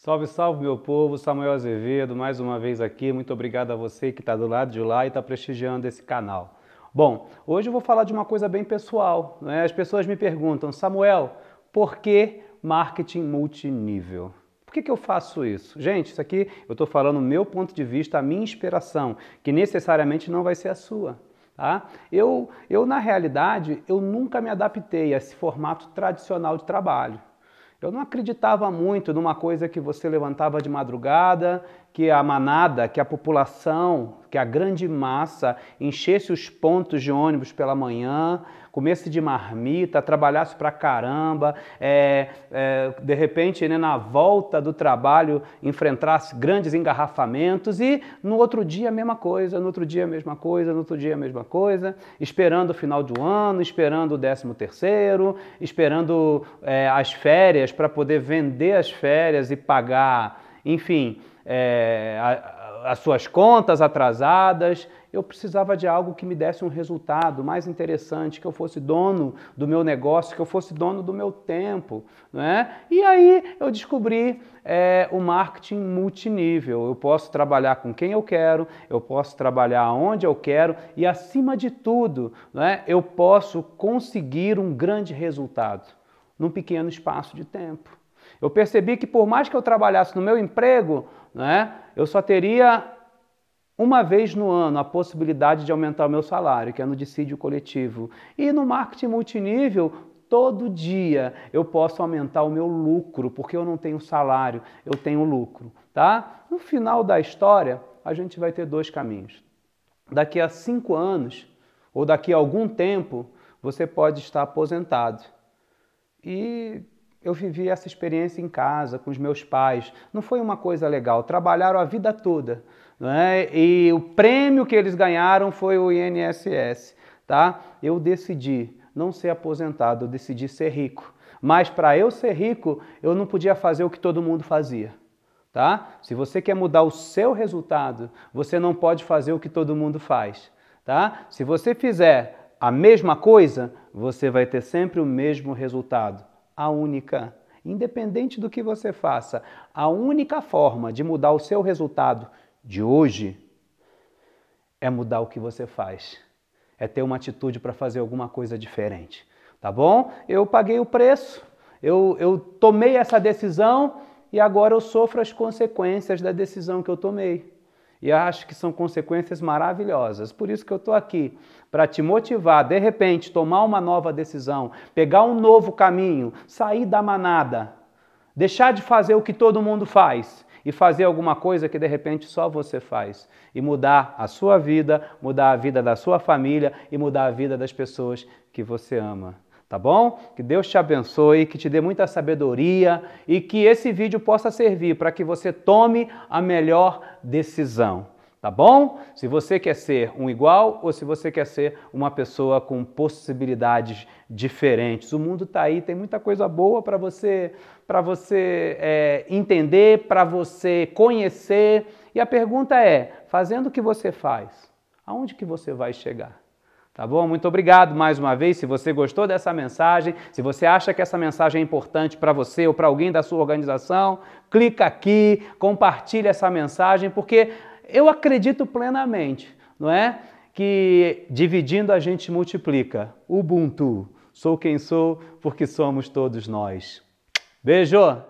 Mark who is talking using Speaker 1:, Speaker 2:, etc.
Speaker 1: Salve, salve, meu povo. Samuel Azevedo, mais uma vez aqui. Muito obrigado a você que está do lado de lá e está prestigiando esse canal. Bom, hoje eu vou falar de uma coisa bem pessoal. Né? As pessoas me perguntam, Samuel, por que marketing multinível? Por que, que eu faço isso? Gente, isso aqui eu estou falando o meu ponto de vista, a minha inspiração, que necessariamente não vai ser a sua. Tá? Eu, eu, na realidade, eu nunca me adaptei a esse formato tradicional de trabalho. Eu não acreditava muito numa coisa que você levantava de madrugada, que a manada, que a população, que a grande massa enchesse os pontos de ônibus pela manhã, comesse de marmita, trabalhasse pra caramba, é, é, de repente né, na volta do trabalho enfrentasse grandes engarrafamentos e no outro dia a mesma coisa, no outro dia a mesma coisa, no outro dia a mesma coisa, esperando o final do ano, esperando o décimo terceiro, esperando é, as férias para poder vender as férias e pagar, enfim, é, as suas contas atrasadas, eu precisava de algo que me desse um resultado mais interessante, que eu fosse dono do meu negócio, que eu fosse dono do meu tempo. Né? E aí eu descobri é, o marketing multinível. Eu posso trabalhar com quem eu quero, eu posso trabalhar onde eu quero e, acima de tudo, né, eu posso conseguir um grande resultado num pequeno espaço de tempo. Eu percebi que por mais que eu trabalhasse no meu emprego, né, eu só teria uma vez no ano a possibilidade de aumentar o meu salário, que é no dissídio coletivo. E no marketing multinível, todo dia eu posso aumentar o meu lucro, porque eu não tenho salário, eu tenho lucro, tá? No final da história, a gente vai ter dois caminhos. Daqui a cinco anos, ou daqui a algum tempo, você pode estar aposentado. E eu vivi essa experiência em casa, com os meus pais. Não foi uma coisa legal. Trabalharam a vida toda. Né? E o prêmio que eles ganharam foi o INSS. Tá? Eu decidi não ser aposentado, eu decidi ser rico. Mas para eu ser rico, eu não podia fazer o que todo mundo fazia. Tá? Se você quer mudar o seu resultado, você não pode fazer o que todo mundo faz. Tá? Se você fizer a mesma coisa, você vai ter sempre o mesmo resultado a única, independente do que você faça, a única forma de mudar o seu resultado de hoje é mudar o que você faz. É ter uma atitude para fazer alguma coisa diferente. Tá bom? Eu paguei o preço, eu, eu tomei essa decisão e agora eu sofro as consequências da decisão que eu tomei. E acho que são consequências maravilhosas. Por isso que eu estou aqui, para te motivar, de repente, tomar uma nova decisão, pegar um novo caminho, sair da manada, deixar de fazer o que todo mundo faz e fazer alguma coisa que de repente só você faz. E mudar a sua vida, mudar a vida da sua família e mudar a vida das pessoas que você ama tá bom? Que Deus te abençoe, que te dê muita sabedoria e que esse vídeo possa servir para que você tome a melhor decisão. Tá bom? Se você quer ser um igual ou se você quer ser uma pessoa com possibilidades diferentes. O mundo está aí, tem muita coisa boa para você, para você é, entender, para você conhecer. E a pergunta é: fazendo o que você faz, aonde que você vai chegar? Tá bom? Muito obrigado mais uma vez. Se você gostou dessa mensagem, se você acha que essa mensagem é importante para você ou para alguém da sua organização, clica aqui, compartilha essa mensagem, porque eu acredito plenamente, não é? Que dividindo a gente multiplica. Ubuntu, sou quem sou porque somos todos nós. Beijo!